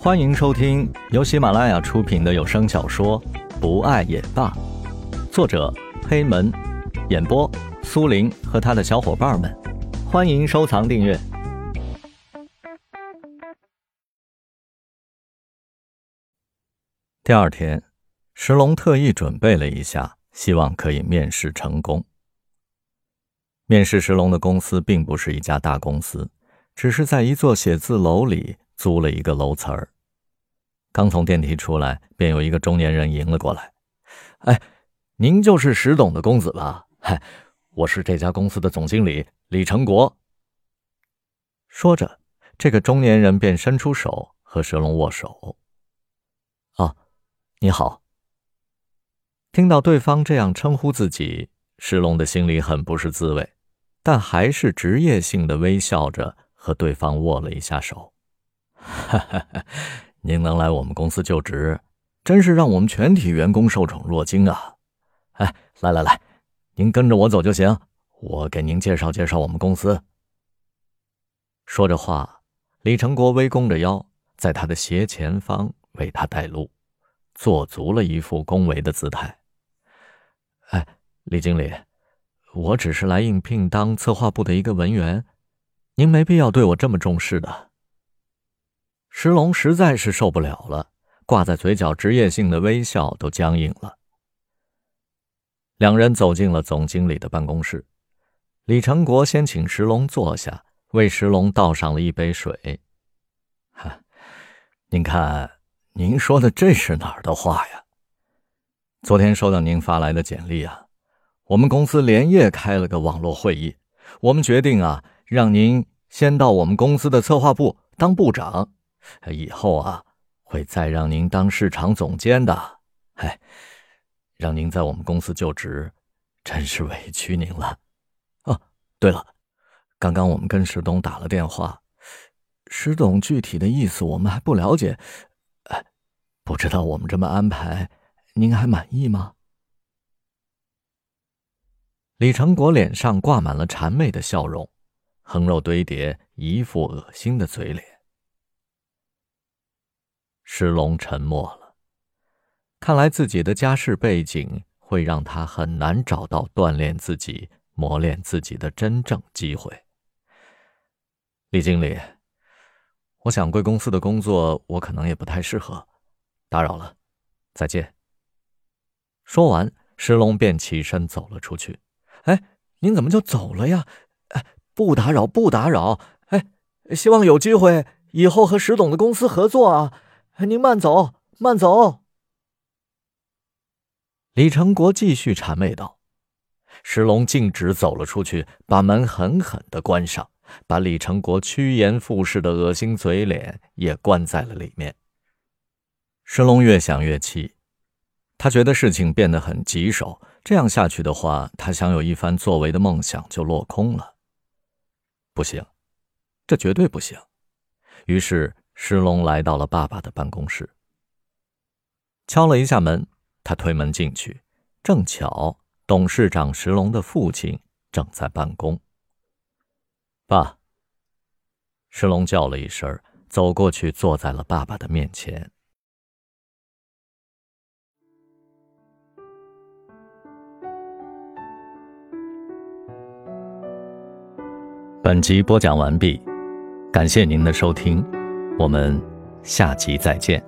欢迎收听由喜马拉雅出品的有声小说《不爱也罢》，作者黑门，演播苏林和他的小伙伴们。欢迎收藏订阅。第二天，石龙特意准备了一下，希望可以面试成功。面试石龙的公司并不是一家大公司，只是在一座写字楼里。租了一个楼层儿，刚从电梯出来，便有一个中年人迎了过来。“哎，您就是石董的公子吧？嗨，我是这家公司的总经理李成国。”说着，这个中年人便伸出手和石龙握手。“啊，你好。”听到对方这样称呼自己，石龙的心里很不是滋味，但还是职业性的微笑着和对方握了一下手。哈哈哈！您能来我们公司就职，真是让我们全体员工受宠若惊啊！哎，来来来，您跟着我走就行，我给您介绍介绍我们公司。说着话，李成国微弓着腰，在他的斜前方为他带路，做足了一副恭维的姿态。哎，李经理，我只是来应聘当策划部的一个文员，您没必要对我这么重视的。石龙实在是受不了了，挂在嘴角职业性的微笑都僵硬了。两人走进了总经理的办公室，李成国先请石龙坐下，为石龙倒上了一杯水。哈，您看，您说的这是哪儿的话呀？昨天收到您发来的简历啊，我们公司连夜开了个网络会议，我们决定啊，让您先到我们公司的策划部当部长。以后啊，会再让您当市场总监的。哎，让您在我们公司就职，真是委屈您了。哦，对了，刚刚我们跟石董打了电话，石董具体的意思我们还不了解。哎，不知道我们这么安排，您还满意吗？李成国脸上挂满了谄媚的笑容，横肉堆叠，一副恶心的嘴脸。石龙沉默了，看来自己的家世背景会让他很难找到锻炼自己、磨练自己的真正机会。李经理，我想贵公司的工作我可能也不太适合，打扰了，再见。说完，石龙便起身走了出去。哎，您怎么就走了呀？哎，不打扰，不打扰。哎，希望有机会以后和石董的公司合作啊。您慢走，慢走。李成国继续谄媚道：“石龙径直走了出去，把门狠狠的关上，把李成国趋炎附势的恶心嘴脸也关在了里面。”石龙越想越气，他觉得事情变得很棘手，这样下去的话，他想有一番作为的梦想就落空了。不行，这绝对不行。于是。石龙来到了爸爸的办公室，敲了一下门。他推门进去，正巧董事长石龙的父亲正在办公。爸，石龙叫了一声，走过去，坐在了爸爸的面前。本集播讲完毕，感谢您的收听。我们下集再见。